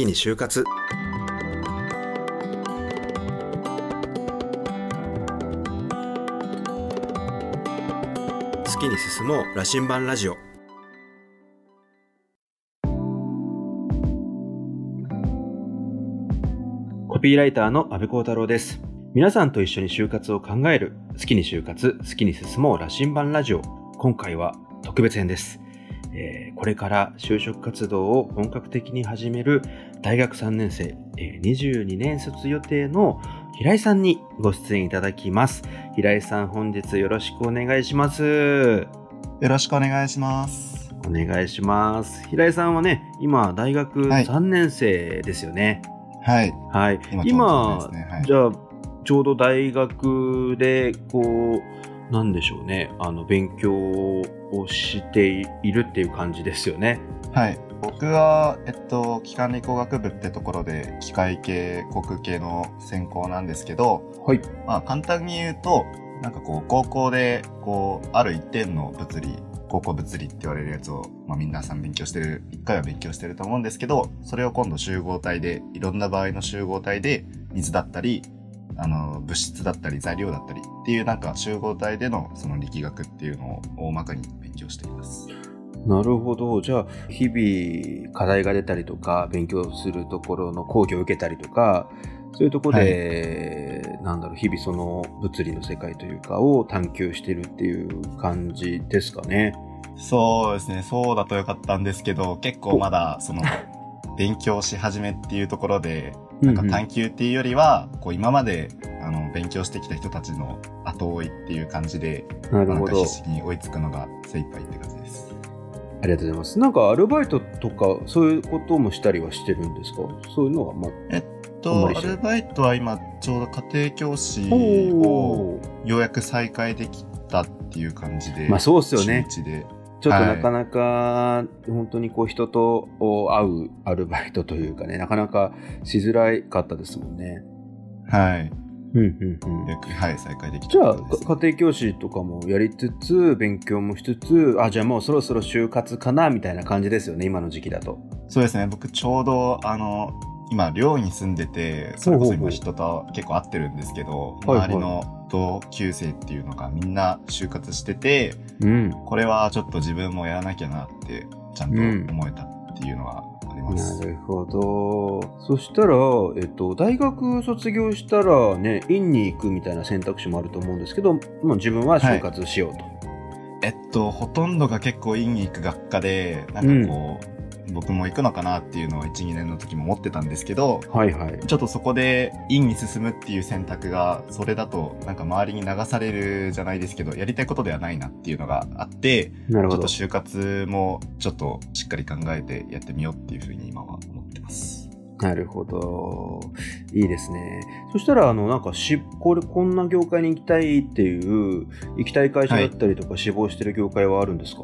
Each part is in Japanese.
きに就活。好きに進もう羅針盤ラジオ。コピーライターの安部幸太郎です。皆さんと一緒に就活を考える。好きに就活好きに進もう羅針盤ラジオ。今回は特別編です。えーこれから就職活動を本格的に始める大学3年生、えー22年卒予定の平井さんにご出演いただきます。平井さん本日よろしくお願いします。よろしくお願いします。お願いします。平井さんはね、今大学はい3年生ですよね。はい。はい。今今ねはいじゃあ、ちょうど大学で、こう、なんでしょうね、あの、勉強をしているっていう感じですよね。はい。僕は、えっと、機関理工学部ってところで、機械系、航空系の専攻なんですけど、はい。まあ、簡単に言うと、なんかこう、高校で、こう、ある一点の物理、高校物理って言われるやつを、まあ、皆さん勉強してる、一回は勉強してると思うんですけど、それを今度集合体で、いろんな場合の集合体で、水だったり、あの、物質だったり、材料だったりっていうなんか集合体でのその力学っていうのを大まかに勉強しています。なるほど。じゃあ、日々課題が出たりとか、勉強するところの講義を受けたりとか、そういうところで、なんだろう、日々その物理の世界というかを探求してるっていう感じですかね。そうですね、そうだとよかったんですけど、結構まだ、その、勉強し始めっていうところで、なんか探求っていうよりは、こう今まで、あの、勉強してきた人たちの後追いっていう感じで、なるほど。なんか必死に追いつくのが精一杯って感じです。ありがとうございます。なんかアルバイトとか、そういうこともしたりはしてるんですか？そういうのは、まあ、えっと、アルバイトは今、ちょうど家庭教師を、ようやく再開できたっていう感じで、まあそうっすよね。ちょっとはいなかなか、本当にこう人と会うアルバイトというかね、なかなかしづらかったですもんね。はい。うんうんうん。はい、再開できたじゃあ、家庭教師とかもやりつつ、勉強もしつつ、あ、じゃあもうそろそろ就活かな、みたいな感じですよね、今の時期だと。そうですね、僕ちょうど、あの、今、寮に住んでて、それこそ今人と結構会ってるんですけど、はいはい。周りの同級生っていうのがみんな就活してて、うん。これはちょっと自分もやらなきゃなって、ちゃんと思えたっていうのはあります。なるほど。そしたら、えっと、大学卒業したらね、院に行くみたいな選択肢もあると思うんですけど、もう自分は就活しようと。えっと、ほとんどが結構院に行く学科で、なんかこう、僕も行くのかなっていうのを1、2年の時も思ってたんですけど、はいはい。ちょっとそこで院に進むっていう選択が、それだとなんか周りに流されるじゃないですけど、やりたいことではないなっていうのがあって、なるほどちょっと。就活もちょっとしっかり考えてやってみようっていうふうに今は思ってます。なるほど。いいですね。そしたら、あの、なんかし、これ、こんな業界に行きたいっていう、行きたい会社だったりとか、志望してる業界はあるんですか？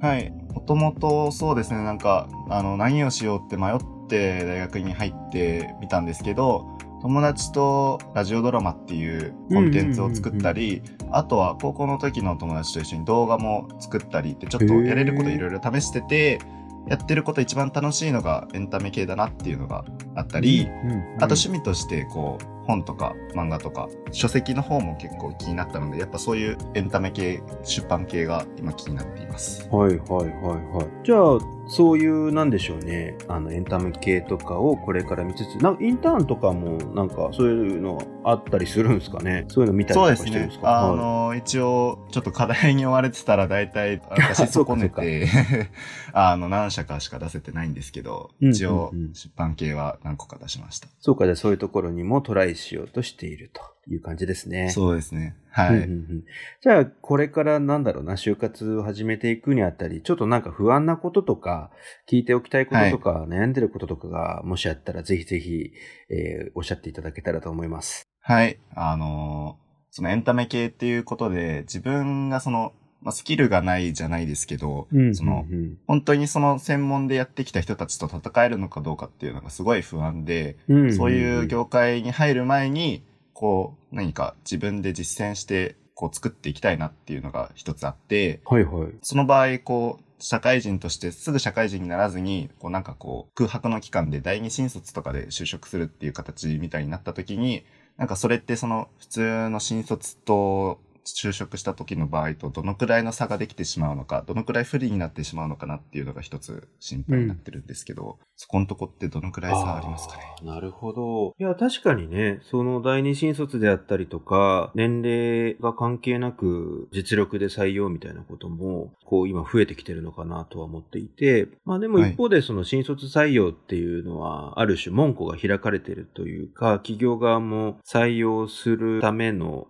はい。もともとそうですね、なんか、あの、何をしようって迷って大学に入ってみたんですけど、友達とラジオドラマっていうコンテンツを作ったり、あとは高校の時の友達と一緒に動画も作ったりって、ちょっとやれることいろいろ試してて、やってること一番楽しいのがエンタメ系だなっていうのがあったり、うんうんあと趣味としてこう本とか漫画とか書籍の方も結構気になったのでやっぱそういうエンタメ系出版系が今気になっています。はいはいはいはい。じゃあ、そういう、なんでしょうね、あの、エンタメ系とかをこれから見つつ、なんかインターンとかも、なんか、そういうのあったりするんですかね？そういうの見たりとかしてるんです。か？あの、一応、ちょっと課題に追われてたら大体私損ねて、あの、何社かしか出せてないんですけど、うん一応うんうん。出版系は何個か出しました。そうか、じゃあそういうところにもトライしようとしているという感じですね。そうですね。はい。うんうんうんじゃあ、これからなんだろうな、就活を始めていくにあたり、ちょっとなんか不安なこととか、聞いておきたいこととか、悩んでることとかが、もしあったら、ぜひぜひ、えーおっしゃっていただけたらと思います。はい。あのーそのエンタメ系っていうことで、自分がその、まあ、スキルがないじゃないですけど、その、うんうん本当にその専門でやってきた人たちと戦えるのかどうかっていうのがすごい不安で、うんそういう業界に入る前に、こう、何か自分で実践して、こう作っていきたいなっていうのが一つあって、はいはい。その場合、こう、社会人としてすぐ社会人にならずに、こうなんかこう空白の期間で第二新卒とかで就職するっていう形みたいになった時に、なんかそれってその普通の新卒と就職した時の場合とどのくらいの差ができてしまうのか、どのくらい不利になってしまうのかなっていうのが一つ心配になってるんですけど、うん、そこのとこってどのくらい差ありますかね？なるほど。いや、確かにね、その第二新卒であったりとか、年齢が関係なく実力で採用みたいなことも、こう今増えてきてるのかなとは思っていて、まあでも一方でその新卒採用っていうのは、ある種門戸が開かれてるというか、企業側も採用するための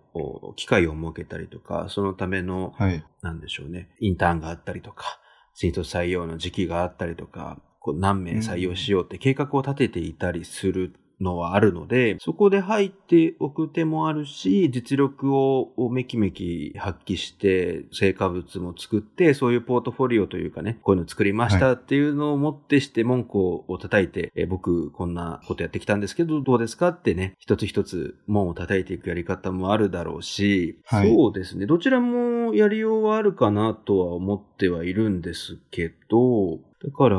機会を設けたりとか、そのための、はい、なんでしょうね、インターンがあったりとか、新卒採用の時期があったりとか、こう何名採用しようって計画を立てていたりするのはあるので、そこで入っておく手もあるし、実力をめきめき発揮して、成果物も作って、そういうポートフォリオというかね、こういうの作りましたっていうのをもってして文句を叩いて、え僕こんなことやってきたんですけど、どうですかってね、一つ一つ門を叩いていくやり方もあるだろうし、はい、そうですね、どちらもやりようはあるかなとは思ってはいるんですけど、だから、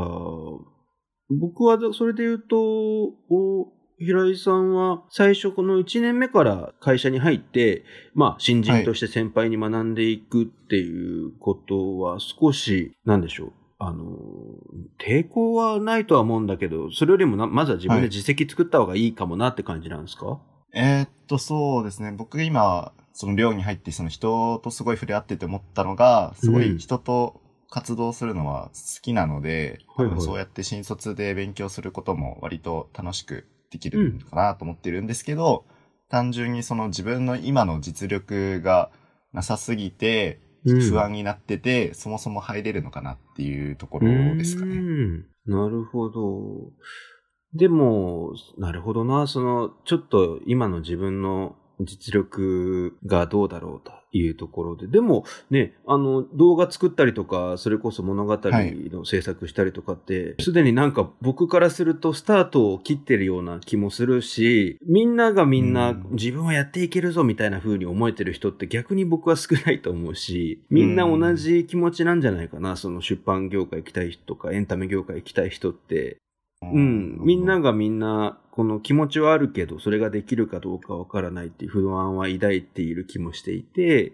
僕はそれで言うと、平井さんは最初この1年目から会社に入って、まあ新人として先輩に学んでいくっていうことは少し、なんでしょう？あの、抵抗はないとは思うんだけど、それよりもまずは自分で実績作った方がいいかもなって感じなんですか、はい、えー、っと、そうですね。僕今、その寮に入って、その人とすごい触れ合ってて思ったのが、すごい人と活動するのは好きなので、うん、そうやって新卒で勉強することも割と楽しくできるかなと思ってるんですけど、うん、単純にその自分の今の実力がなさすぎて、不安になってて、うん、そもそも入れるのかなっていうところですかね。なるほど。でも、なるほどな。その、ちょっと今の自分の実力がどうだろうというところで。でもね、あの、動画作ったりとか、それこそ物語の制作したりとかって、す、で、になんか僕からするとスタートを切ってるような気もするし、みんながみんな自分はやっていけるぞみたいな風に思えてる人って逆に僕は少ないと思うし、みんな同じ気持ちなんじゃないかな。その出版業界行きたい人とか、エンタメ業界行きたい人って。うん。みんながみんな、この気持ちはあるけど、それができるかどうかわからないっていう不安は抱いている気もしていて、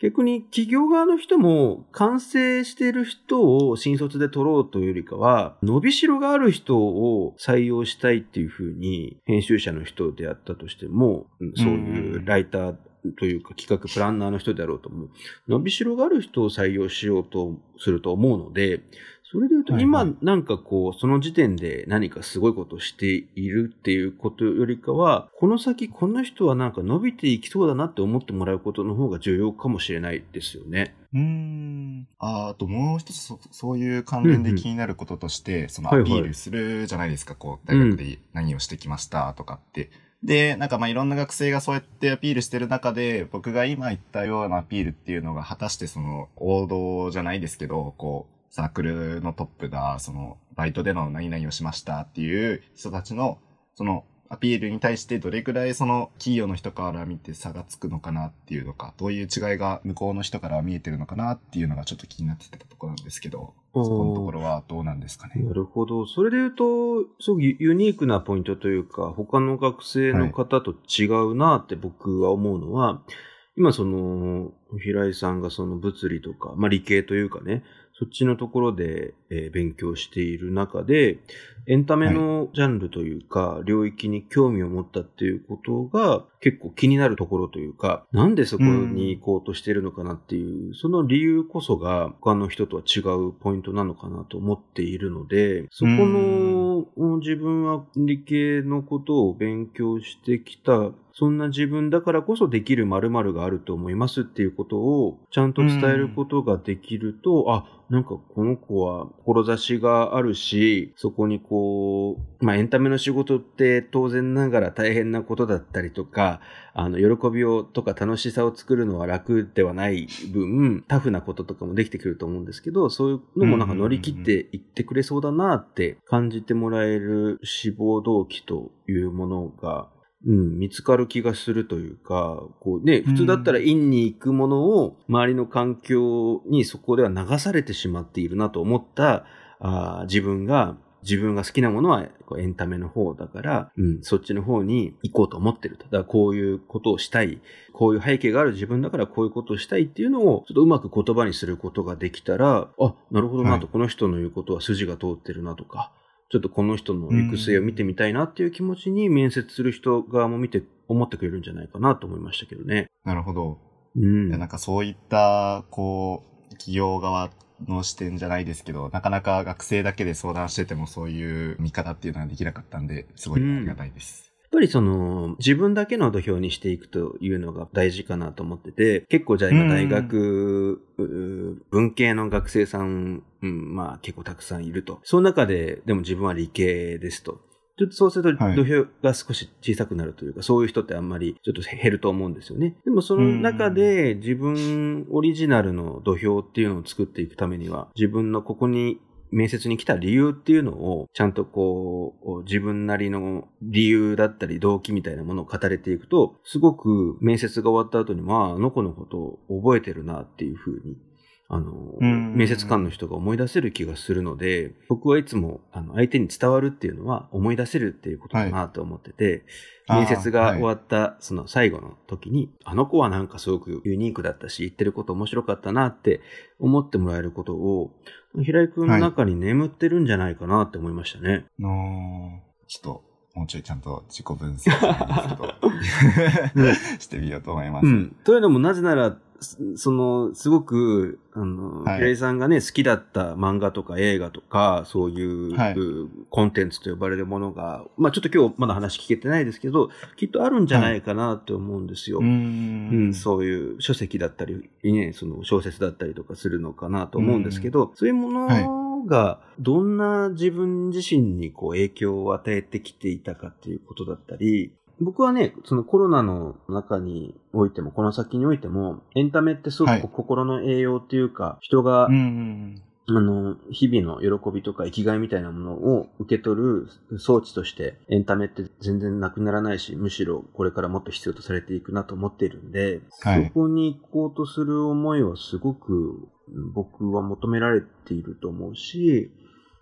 逆に企業側の人も完成している人を新卒で取ろうというよりかは、伸びしろがある人を採用したいっていうふうに、編集者の人であったとしても、そういうライターというか企画プランナーの人であろうとも、伸びしろがある人を採用しようとすると思うので、それで言うと、今、なんかこう、その時点で何かすごいことをしているっていうことよりかは、この先この人はなんか伸びていきそうだなって思ってもらうことの方が重要かもしれないですよね。うん。ああともう一つそ、そういう関連で気になることとして、うんうん、そのアピールするじゃないですか、はいはい、こう、大学で何をしてきましたとかって。うん、で、なんかまあいろんな学生がそうやってアピールしてる中で、僕が今言ったようなアピールっていうのが果たしてその王道じゃないですけど、こう、サークルのトップだ、その、バイトでの何々をしましたっていう人たちの、その、アピールに対してどれくらいその企業の人から見て差がつくのかなっていうのか、どういう違いが向こうの人から見えてるのかなっていうのがちょっと気になってたところなんですけど、そこのところはどうなんですかね？なるほど。それで言うと、すごくユニークなポイントというか、他の学生の方と違うなって僕は思うのは、はい、今その、平井さんがその物理とか、まあ理系というかね、そっちのところで、えー、勉強している中で、エンタメのジャンルというか、領域に興味を持ったっていうことが結構気になるところというか、なんでそこに行こうとしてるのかなっていう、うん、その理由こそが他の人とは違うポイントなのかなと思っているので、そこの、うん、自分は理系のことを勉強してきたそんな自分だからこそできる〇〇があると思いますっていうことをちゃんと伝えることができると、うん、あ、なんかこの子は志があるし、そこにこう、まあエンタメの仕事って当然ながら大変なことだったりとか、あの、喜びをとか楽しさを作るのは楽ではない分、タフなこととかもできてくると思うんですけど、そういうのもなんか乗り切っていってくれそうだなって感じてもらえる志望動機というものがうん、見つかる気がするというか、こうね、普通だったら院に行くものを周りの環境にそこでは流されてしまっているなと思ったあ自分が、自分が好きなものはエンタメの方だから、うん、そっちの方に行こうと思ってると。だからこういうことをしたい。こういう背景がある自分だからこういうことをしたいっていうのをちょっとうまく言葉にすることができたら、あ、なるほどなと、はい、この人の言うことは筋が通ってるなとか、ちょっとこの人の行く末を見てみたいなっていう気持ちに面接する人側も見て、思ってくれるんじゃないかなと思いましたけどね。なるほど。うん。なんかそういった、こう、企業側の視点じゃないですけど、なかなか学生だけで相談しててもそういう見方っていうのはできなかったんで、すごいありがたいです。やっぱりその自分だけの土俵にしていくというのが大事かなと思ってて、結構じゃあ今大学、文系の学生さん、うん、まあ結構たくさんいると。その中で、でも自分は理系ですと。ちょっとそうすると土俵が少し小さくなるというか、はい、そういう人ってあんまりちょっと減ると思うんですよね。でもその中で自分オリジナルの土俵っていうのを作っていくためには、自分のここに面接に来た理由っていうのを、ちゃんとこう、自分なりの理由だったり動機みたいなものを語れていくと、すごく面接が終わった後に、まあ、あの子のことを覚えてるなっていうふうにあの、面接官の人が思い出せる気がするので、僕はいつも、あの、相手に伝わるっていうのは思い出せるっていうことだなと思ってて、はい、面接が終わった、その最後の時に、あの子はなんかすごくユニークだったし、言ってること面白かったなって思ってもらえることを、平井くんの中に眠ってるんじゃないかなって思いましたね。はい、ちょっと、もうちょいちゃんと自己分析 してみようと思います。うん。というのも、なぜなら、その、すごく、あの、はい、平井さんがね、好きだった漫画とか映画とか、そういう、はい、コンテンツと呼ばれるものが、まあちょっと今日まだ話聞けてないですけど、きっとあるんじゃないかなって思うんですよ。はい、うんうんそういう書籍だったり、ね、その小説だったりとかするのかなと思うんですけど、そういうものが、どんな自分自身にこう影響を与えてきていたかっていうことだったり、僕はね、そのコロナの中においても、この先においても、エンタメってすごく心の栄養っていうか、はい、人が、うんうん。あの、日々の喜びとか生きがいみたいなものを受け取る装置としてエンタメって全然なくならないし、むしろこれからもっと必要とされていくなと思っているんで、はい、そこに行こうとする思いはすごく僕は求められていると思うし、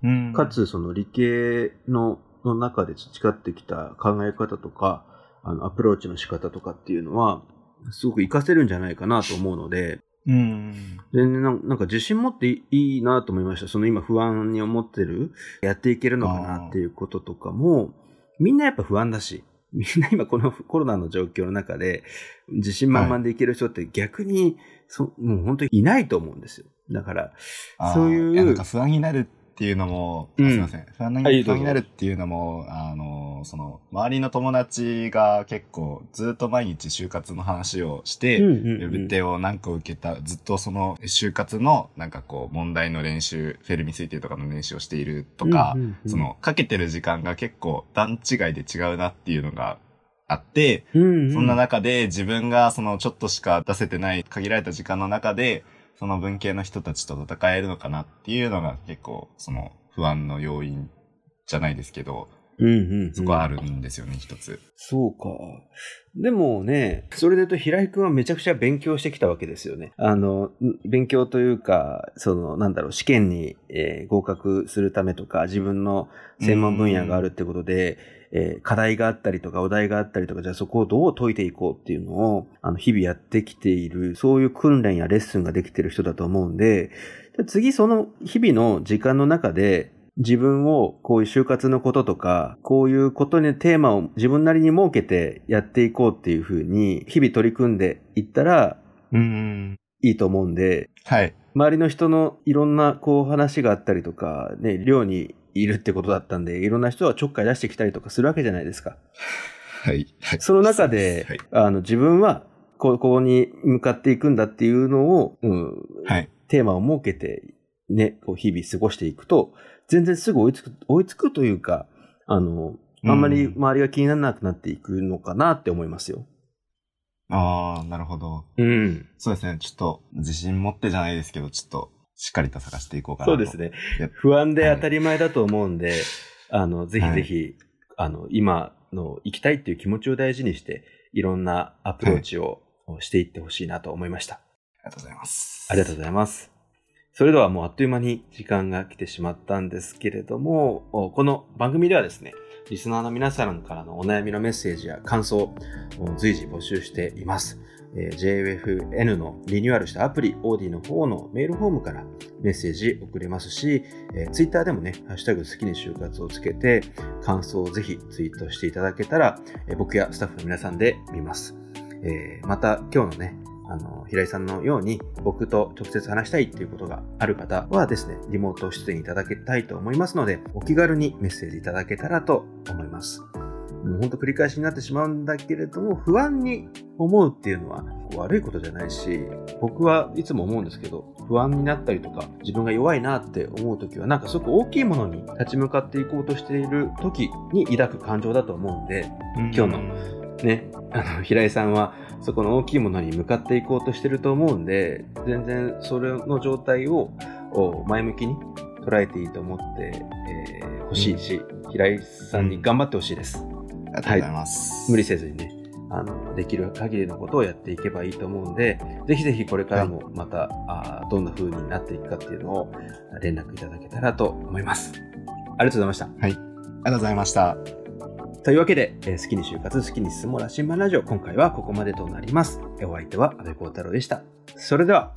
うん、かつその理系のの中で培ってきた考え方とか、あの、アプローチの仕方とかっていうのは、すごく活かせるんじゃないかなと思うので、うん。全然なんか自信持っていいなと思いました。その今不安に思ってる、やっていけるのかなっていうこととかも、みんなやっぱ不安だし、みんな今このコロナの状況の中で、自信満々でいける人って逆に、そもう本当にいないと思うんですよ。だから、そういう。いなんか不安になるっていうのも、うん、すいません。不安になるっていうのも、あの、その、周りの友達が結構ずっと毎日就活の話をして、ウェブテを何個受けた、ずっとその就活のなんかこう問題の練習、フェルミ推定とかの練習をしているとか、そのかけてる時間が結構段違いで違うなっていうのがあって、そんな中で自分がそのちょっとしか出せてない限られた時間の中で、その文系の人たちと戦えるのかなっていうのが結構、その不安の要因じゃないですけど、うんうん、うん、そこはあるんですよね、一つ。そうか。でもね、それで言うと平井くんはめちゃくちゃ勉強してきたわけですよね。あの、勉強というか、その、なんだろう、試験に、えー、合格するためとか、自分の専門分野があるってことで、えー、課題があったりとか、お題があったりとか、じゃあそこをどう解いていこうっていうのを、あの、日々やってきている、そういう訓練やレッスンができてる人だと思うんで、次その日々の時間の中で、自分をこういう就活のこととか、こういうことにテーマを自分なりに設けてやっていこうっていうふうに、日々取り組んでいったら、うん、いいと思うんで、はい。周りの人のいろんなこう話があったりとか、ね、寮にいるってことだったんで、いろんな人はちょっかい出してきたりとかするわけじゃないですか。はい。はい、その中で、はい、あの、自分は、ここに向かっていくんだっていうのを、うん、はい、テーマを設けて、ね、こう日々過ごしていくと、全然すぐ追いつく、追いつくというか、あの、あんまり周りが気にならなくなっていくのかなって思いますよ。ああ、なるほど。うん。そうですね。ちょっと自信持ってじゃないですけど、ちょっとしっかりと探していこうかなと。そうですね。不安で当たり前だと思うんで、はい、あの、ぜひぜひ、はい、あの、今の行きたいっていう気持ちを大事にして、いろんなアプローチをしていってほしいなと思いました。ありがとうございます。ありがとうございます。それではもうあっという間に時間が来てしまったんですけれども、この番組ではですね、リスナーの皆さんからのお悩みのメッセージや感想を随時募集しています。JFN のリニューアルしたアプリ、オーディの方のメールフォームからメッセージ送れますし、え Twitter でもね、ハッシュタグ好きに就活をつけて、感想をぜひツイートしていただけたら、僕やスタッフの皆さんで見ます。また今日のね、あの、平井さんのように僕と直接話したいっていうことがある方はですね、リモート出演いただきたいと思いますので、お気軽にメッセージいただけたらと思います。もうほんと繰り返しになってしまうんだけれども、不安に思うっていうのは悪いことじゃないし、僕はいつも思うんですけど、不安になったりとか、自分が弱いなって思う時は、なんかすごく大きいものに立ち向かっていこうとしている時に抱く感情だと思うんで、今日のね、あの、平井さんはそこの大きいものに向かっていこうとしてると思うんで、全然それの状態を前向きに捉えていいと思って、えー、欲しいし、うん、平井さんに頑張ってほしいです。ありがとうございます、はい。無理せずにね、あの、できる限りのことをやっていけばいいと思うんで、ぜひぜひこれからもまた、はい、あどんな風になっていくかっていうのを連絡いただけたらと思います。ありがとうございました。はい。ありがとうございました。というわけで、えー、好きに就活、好きに進もう羅針盤ラジオ、今回はここまでとなります。お相手は安部幸太郎でした。それでは、